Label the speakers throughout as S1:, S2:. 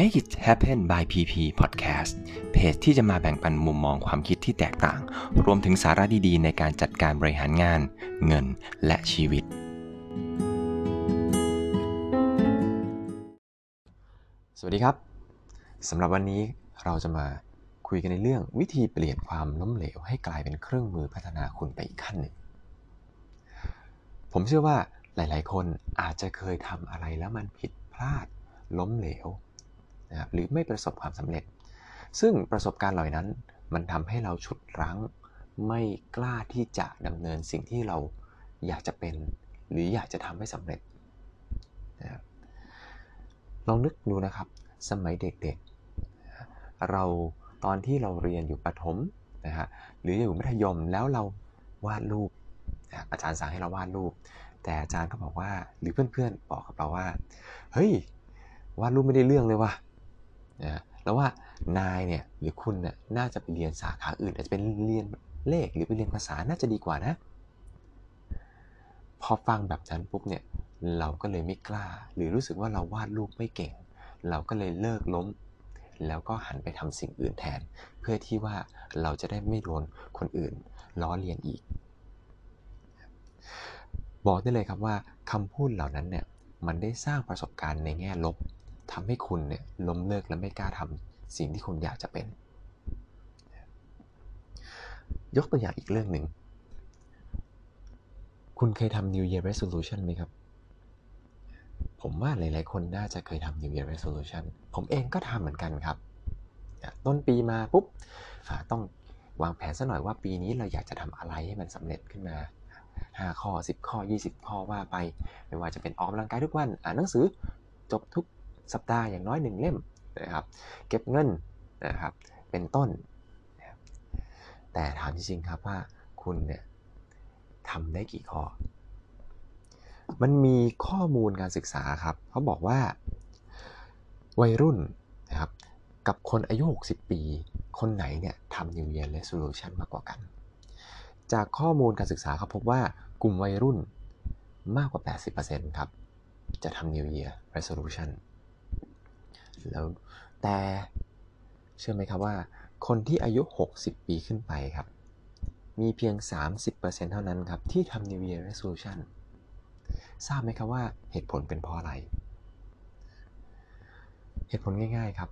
S1: Make It Happen by PP Podcast เพจที่จะมาแบ่งปันมุมมองความคิดที่แตกต่าง รวมถึงสาระดีๆ ในการจัดการบริหารงาน เงินและชีวิต สวัสดีครับสำหรับวันนี้เราจะมาคุยกันในเรื่องวิธีเปลี่ยนความล้มเหลว ให้กลายเป็นเครื่องมือพัฒนาคุณไปอีกขั้นหนึ่ง ผมเชื่อว่าหลาย ๆ คนอาจจะเคยทำอะไรแล้วมันผิดพลาดล้มเหลว นะครับหรือไม่ประสบความสำเร็จ ซึ่งประสบการณ์เหล่านั้น มันทำให้เราฉุดรั้ง ไม่กล้าที่จะดำเนินสิ่งที่เราอยากจะเป็น หรืออยากจะทำให้สำเร็จนะครับลองนึกดูนะครับ สมัยเด็กๆ เราตอนที่เราเรียนอยู่ประถมนะฮะหรืออยู่มัธยมแล้วเราวาดรูปอาจารย์สั่งให้เราวาดรูป แต่อาจารย์ก็บอกว่าหรือเพื่อนๆบอกกับเราว่า เฮ้ยวาดรูปไม่ได้เรื่องเลยว่ะ นะแล้วว่านายเนี่ยหรือคุณเนี่ยน่าจะไปเรียนสาขาอื่นอาจจะเป็นเรียนเลขหรือไปเรียนภาษาน่าจะดีกว่านะ พอฟังแบบนั้นปุ๊บเนี่ยเราก็เลยไม่กล้า หรือรู้สึกว่าเราวาดรูปไม่เก่ง เราก็เลยเลิกล้ม แล้วก็หันไปทำสิ่งอื่นแทน เพื่อที่ว่าเราจะได้ไม่โดนคนอื่นล้อเลียนอีก บอกได้เลยครับว่าคำพูดเหล่านั้นเนี่ยมันได้สร้างประสบการณ์ในแง่ลบ ทำให้คุณเนี่ยล้มเลิกและไม่กล้าทำสิ่งที่คุณอยากจะเป็น ยกตัวอย่างอีกเรื่องหนึ่ง คุณเคยทำ New Year Resolution ไหมครับ ผมว่าหลาย ๆ คนน่าจะเคยทำ New Year Resolution ผมเองก็ทำเหมือนกันครับ ต้นปีมาปุ๊บต้องวางแผนซะหน่อยว่าปีนี้เราอยากจะทำอะไรให้มันสำเร็จขึ้นมา 5 ข้อ 10 ข้อ 20 ข้อว่าไป ไม่ว่าจะเป็นออกกำลังกายทุกวัน อ่านหนังสือจบทุก สัปดาห์อย่างน้อยหนึ่งเล่มนะครับ เก็บเงินนะครับ เป็นต้น แต่ถามจริงๆครับว่าคุณเนี่ยทำได้กี่ข้อ มันมีข้อมูลการศึกษาครับเขาบอกว่า วัยรุ่นนะครับ กับคนอายุ 60 ปี คนไหนเนี่ยทำ New Year Resolution มากกว่ากัน จากข้อมูลการศึกษาเขาพบว่ากลุ่มวัยรุ่นมากกว่า 80%ครับ จะทำ New Year Resolution แล้ว แต่เชื่อไหมครับว่า คนที่อายุ 60 ปีขึ้นไปครับ มีเพียง 30%เท่านั้นครับ ที่ทำ New Year Resolution ทราบไหมครับว่าเหตุผลเป็นเพราะอะไร เหตุผลง่าย ๆครับ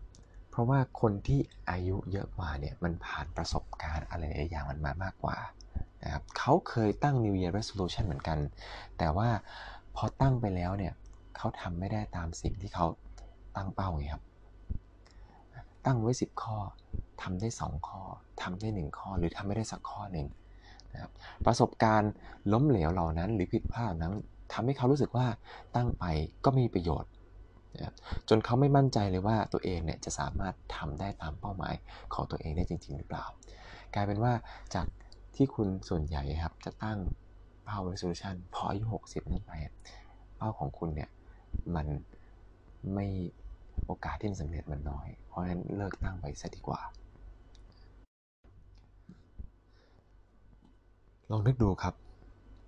S1: เพราะว่าคนที่อายุเยอะกว่าเนี่ยมันผ่านประสบการณ์อะไรหลายอย่างมันมามากกว่านะครับเขาเคยตั้ง New Year Resolution เหมือนกัน แต่ว่าพอตั้งไปแล้วเนี่ยเขาทำไม่ได้ตามสิ่งที่เขา ตั้งเป้าไงครับ ตั้งไว้ 10 ข้อทำได้ 2 ข้อทำได้ 1 ข้อหรือทำไม่ได้สักข้อหนึ่งนะครับประสบการณ์ล้มเหลวเหล่านั้น หรือผิดพลาดนั้นทำให้เขารู้สึกว่าตั้งไปก็ไม่มีประโยชน์นะจนเขาไม่มั่นใจเลยว่าตัวเองเนี่ยจะสามารถทำได้ตามเป้าหมายของตัวเองได้จริง ๆ หรือเปล่า กลายเป็นว่าจากที่คุณส่วนใหญ่ครับจะตั้งเป้า resolution พออายุ 60 นั่นไปเป้าของคุณเนี่ยมันไม่ โอกาสที่จะสำเร็จมันน้อย เพราะฉะนั้นเลิกตั้งไปซะดีกว่า ลองนึกดูครับ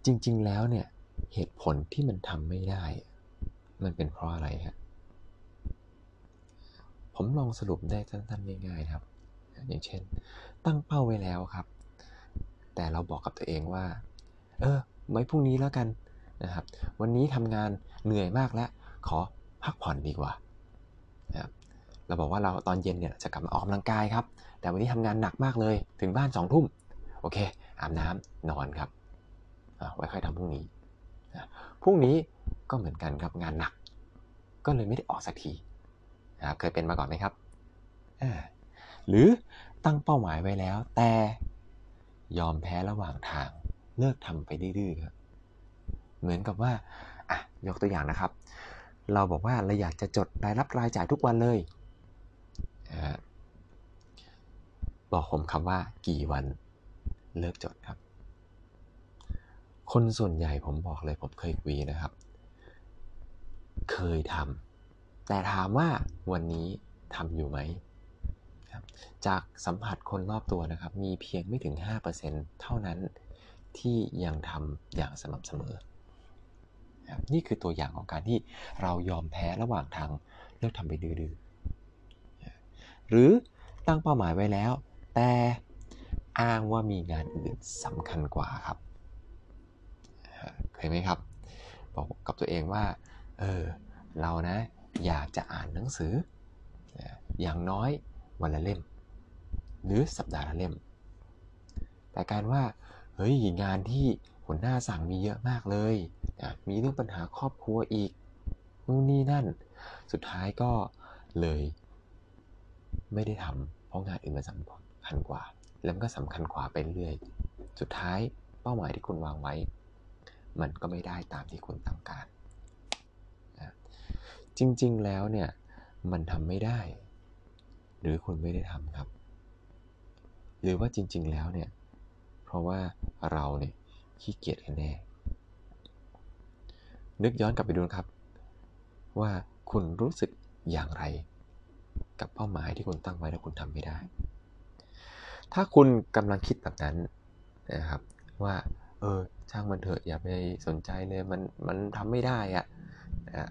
S1: จริง ๆ แล้วเนี่ยเหตุผลที่มันทำไม่ได้ มันเป็นเพราะอะไรฮะผมลองสรุปได้สั้นๆง่ายๆครับ อย่างเช่น ตั้งเป้าไว้แล้วครับ แต่เราบอกกับตัวเองว่า เออไว้พรุ่งนี้แล้วกันนะครับ วันนี้ทำงานเหนื่อยมากแล้ว ขอพักผ่อนดีกว่า นะครับเราบอกว่าเราตอนเย็นเนี่ยจะกลับมาออกกำลังกายครับ แต่วันนี้ทำงานหนักมากเลย ถึงบ้านสองทุ่ม โอเค อาบน้ำนอนครับ ไว้ค่อยทำพรุ่งนี้ พรุ่งนี้ก็เหมือนกันครับงานหนัก ก็เลยไม่ได้ออกสักทีเคยเป็นมาก่อนไหมครับ หรือตั้งเป้าหมายไว้แล้ว แต่ยอมแพ้ระหว่างทางเลิกทำไปดื้อๆครับ เหมือนกับว่าอะยกตัวอย่างนะครับ เราบอกว่าเราอยากจะจดรายรับรายจ่ายทุกวันเลย บอกผมคำว่ากี่วันเลิกจดครับ คนส่วนใหญ่ผมบอกเลยผมเคยคุยนะครับ เคยทำแต่ถามว่าวันนี้ทำอยู่ไหมจากสัมผัสคนรอบตัวนะครับ มีเพียงไม่ถึง 5%เท่านั้นที่ยังทำอย่างสม่ำเสมอ นี่คือตัวอย่างของการที่เรายอมแพ้ระหว่างทางเลิกทำไปดื้อหรือตั้งเป้าหมายไว้แล้ว แต่อ้างว่ามีงานอื่นสำคัญกว่าครับเคยไหมครับ บอกกับตัวเองว่า เออ เรานะอยากจะอ่านหนังสือ อย่างน้อยวันละเล่ม หรือสัปดาห์ละเล่ม แต่การว่า เฮ้ยงานที่ หัวหน้าสั่งมีเยอะมากเลยมีเรื่องปัญหาครอบครัวอีกนู่นนี่นั่น สุดท้ายก็เลย ไม่ได้ทำเพราะงานอื่นมันสำคัญกว่า แล้วมันก็สำคัญกว่าไปเรื่อยสุดท้ายเป้าหมายที่คุณวางไว้ มันก็ไม่ได้ตามที่คุณต้องการจริงๆแล้วเนี่ยมันทำไม่ได้ หรือคุณไม่ได้ทำครับ หรือว่าจริง ๆ แล้วเนี่ย เพราะว่าเราเนี่ย ขี้เกียจกันแน่ นึกย้อนกลับไปดูครับ ว่าคุณรู้สึกอย่างไร กับเป้าหมายที่คุณตั้งไว้แล้วคุณทำไม่ได้ ถ้าคุณกำลังคิดแบบนั้นนะครับ ว่า เออช่างมันเถอะอย่าไปสนใจเลยมันมันทำไม่ได้อะ่ะ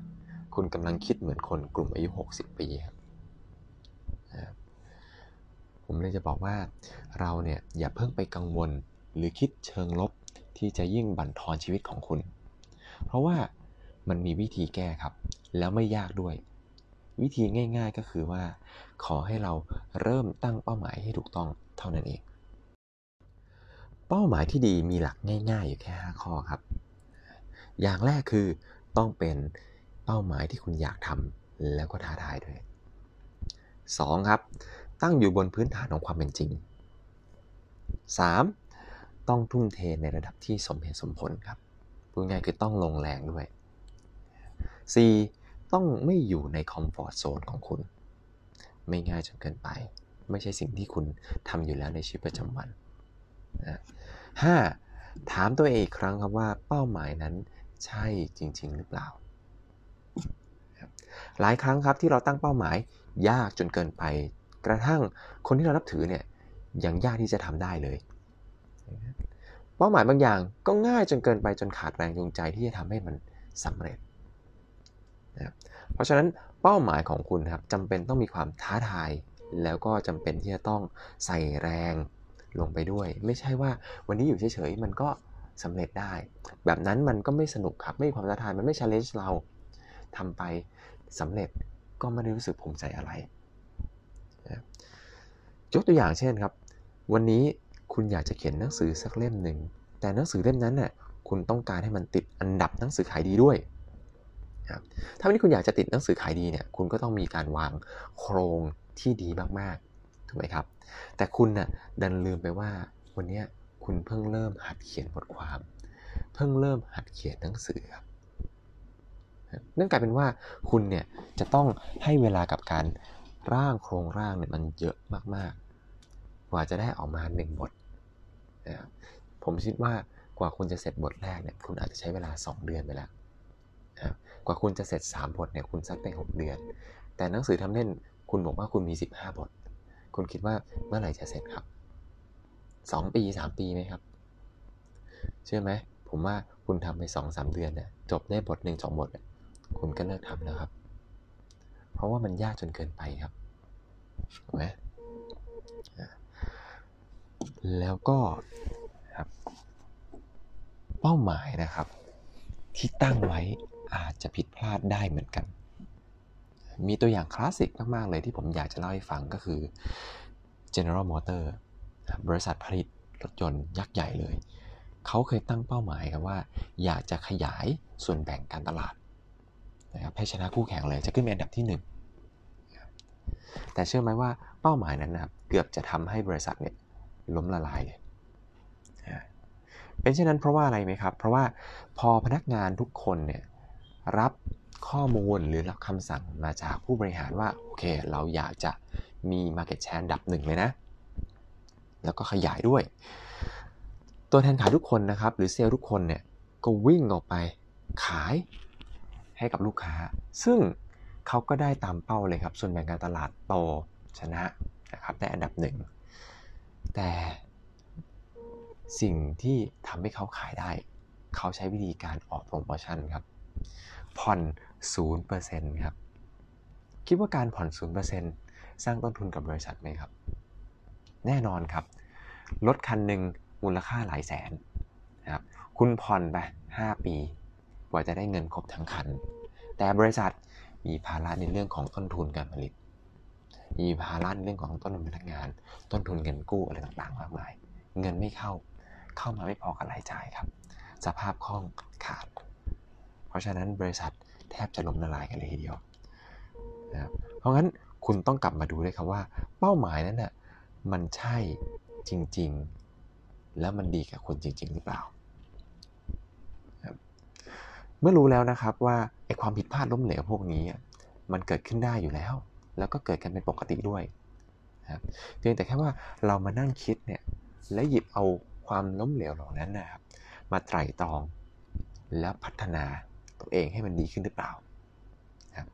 S1: คุณกำลังคิดเหมือนคนกลุ่มอายุ 60 ปีครับผมเลยจะบอกว่าเราเนี่ยอย่าเพิ่งไปกังวลหรือคิดเชิงลบ ที่จะยิ่งบั่นทอนชีวิตของคุณ เพราะว่ามันมีวิธีแก้ครับ แล้วไม่ยากด้วย วิธีง่าย ๆก็คือว่า ขอให้เราเริ่มตั้งเป้าหมายให้ถูกต้องเท่านั้นเอง เป้าหมายที่ดีมีหลักง่าย ๆ อยู่แค่ 5 ข้อครับ อย่างแรกคือต้องเป็นเป้าหมายที่คุณอยากทำแล้วก็ท้าทายด้วย 2. ครับ ตั้งอยู่บนพื้นฐานของความเป็นจริง 3. ต้องทุ่มเทในระดับที่สมเหตุสมผลครับพูดง่ายคือต้องลงแรงด้วย 4. ต้องไม่อยู่ในคอมฟอร์ทโซนของคุณ ไม่ง่ายจนเกินไป ไม่ใช่สิ่งที่คุณทำอยู่แล้วในชีวิตประจำวันนะห้าถามตัวเองอีกครั้งครับว่าเป้าหมายนั้นใช่จริง ๆ หรือเปล่า หลายครั้งครับที่เราตั้งเป้าหมายยากจนเกินไป กระทั่งคนที่เรานับถือเนี่ยยังยากที่จะทำได้เลย เป้าหมายบางอย่างก็ง่ายจนเกินไปจนขาดแรงจูงใจที่จะทำให้มันสำเร็จนะเพราะฉะนั้นเป้าหมายของคุณครับจำเป็นต้องมีความท้าทาย แล้วก็จำเป็นที่จะต้องใส่แรงลงไปด้วย ไม่ใช่ว่าวันนี้อยู่เฉยๆมันก็สำเร็จได้ แบบนั้นมันก็ไม่สนุกครับ ไม่มีความท้าทายมันไม่ challenge เราทำไปสำเร็จก็ไม่ได้รู้สึกภูมิใจอะไรยกตัวอย่างเช่นครับ วันนี้ คุณอยากจะเขียนหนังสือสักเล่มหนึ่ง แต่หนังสือเล่มนั้นน่ะ คุณต้องการให้มันติดอันดับหนังสือขายดีด้วยครับถ้าวันนี้คุณอยากจะติดหนังสือขายดีเนี่ย คุณก็ต้องมีการวางโครงที่ดีมากๆ ถูกไหมครับ แต่คุณน่ะดันลืมไปว่าวันนี้คุณเพิ่งเริ่มหัดเขียนบทความ เพิ่งเริ่มหัดเขียนหนังสือครับนั่นกลายเป็นว่าคุณเนี่ยจะต้องให้เวลากับการร่างโครงร่างเนี่ยมันเยอะมากๆ กว่าจะได้ออกมาหนึ่งบท นะผมคิดว่ากว่าคุณจะเสร็จบทแรกเนี่ยคุณอาจจะใช้เวลา 2 เดือนไปแล้วนะกว่าคุณจะเสร็จ 3 บทเนี่ยคุณซักไป 6 เดือน แต่หนังสือทำเล่นคุณบอกว่าคุณมี 15 บท คุณคิดว่าเมื่อไหร่จะเสร็จครับ 2 ปี 3 ปีไหมครับ เชื่อไหมผมว่าคุณทำไป 2-3 เดือนเนี่ยจบได้บทหนึ่งสองบท คุณก็เลิกทำแล้วครับ เพราะว่ามันยากจนเกินไปครับถูกไหม แล้วก็ครับเป้าหมายนะครับ ที่ตั้งไว้อาจจะผิดพลาดได้เหมือนกัน มีตัวอย่างคลาสสิกมากๆเลยที่ผมอยากจะเล่าให้ฟังก็คือ General Motors บริษัทผลิตรถยนต์ยักษ์ใหญ่เลย เขาเคยตั้งเป้าหมายครับว่า อยากจะขยายส่วนแบ่งการตลาดนะครับให้ชนะคู่แข่งเลยจะขึ้นเป็นอันดับที่ 1 แต่เชื่อไหมว่าเป้าหมายนั้นนะครับเกือบจะทำให้บริษัทเนี่ย ล้มละลายเป็นเช่นนั้นเพราะว่าอะไรไหมครับ เพราะว่าพอพนักงานทุกคนเนี่ยรับข้อมูลหรือรับคำสั่งมาจากผู้บริหารว่า โอเค เราอยากจะมี Market Share ดับหนึ่งเลยนะ แล้วก็ขยายด้วย ตัวแทนขายทุกคนนะครับ หรือเซลล์ทุกคนเนี่ยก็วิ่งออกไปขายให้กับลูกค้า ซึ่งเขาก็ได้ตามเป้าเลยครับ ส่วนแบ่งการตลาดโตชนะนะครับได้อันดับหนึ่ง แต่สิ่งที่ทำให้เขาขายได้ เขาใช้วิธีการออกโปรโมชั่นครับ ผ่อน 0%ครับ คิดว่าการผ่อน0%เสร้างต้นทุนกับบริษัทไหมครับ แน่นอนครับ รถคันหนึ่งมูลค่าหลายแสนนะครับ คุณผ่อนไป 5 ปี กว่าจะได้เงินครบทั้งคัน แต่บริษัทมีภาระในเรื่องของต้นทุนการผลิต มีภาระในเรื่องของต้นทุนพนักงาน ต้นทุนเงินกู้อะไรต่างๆมากมาย เงินไม่เข้าเข้ามาไม่พอกับรายจ่ายครับ สภาพคล่องขาด เพราะฉะนั้นบริษัทแทบจะล้มละลายกันเลยทีเดียวนะครับเพราะงั้นคุณต้องกลับมาดูเลยครับว่า เป้าหมายนั้นน่ะมันใช่จริง ๆ แล้วมันดีกับคุณจริง ๆ หรือเปล่า เมื่อรู้แล้วนะครับว่าไอ้ความผิดพลาดล้มเหลวพวกนี้มันเกิดขึ้นได้อยู่แล้ว แล้วก็เกิดกันเป็นปกติด้วยนะครับเพียงแต่แค่ว่าเรามานั่งคิดเนี่ยและหยิบเอาความล้มเหลวเหล่านั้นนะครับ มาไตร่ตรองแล้วพัฒนาตัวเองให้มันดีขึ้นหรือเปล่าครับ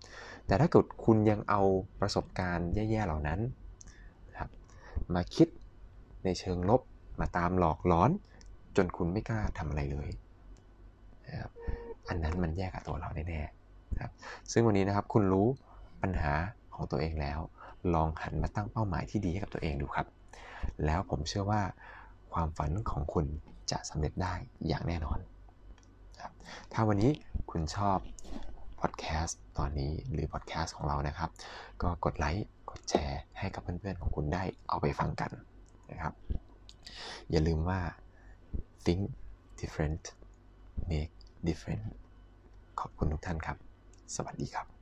S1: แต่ถ้าเกิดคุณยังเอาประสบการณ์แย่ๆเหล่านั้นนะครับมาคิดในเชิงลบมาตามหลอกล้อน จนคุณไม่กล้าทำอะไรเลยนะครับอันนั้นมันแย่กับตัวเราแน่ๆครับซึ่งวันนี้นะครับคุณรู้ปัญหา ของตัวเองแล้ว ลองหันมาตั้งเป้าหมายที่ดีให้กับตัวเองดูครับ แล้วผมเชื่อว่าความฝันของคุณจะสำเร็จได้อย่างแน่นอนครับถ้าวันนี้คุณชอบพอดแคสต์ตอนนี้หรือพอดแคสต์ของเรานะครับ ก็กดไลค์กดแชร์ให้กับเพื่อนๆของคุณได้เอาไปฟังกันนะครับ อย่าลืมว่า think different make different ขอบคุณทุกท่านครับ สวัสดีครับ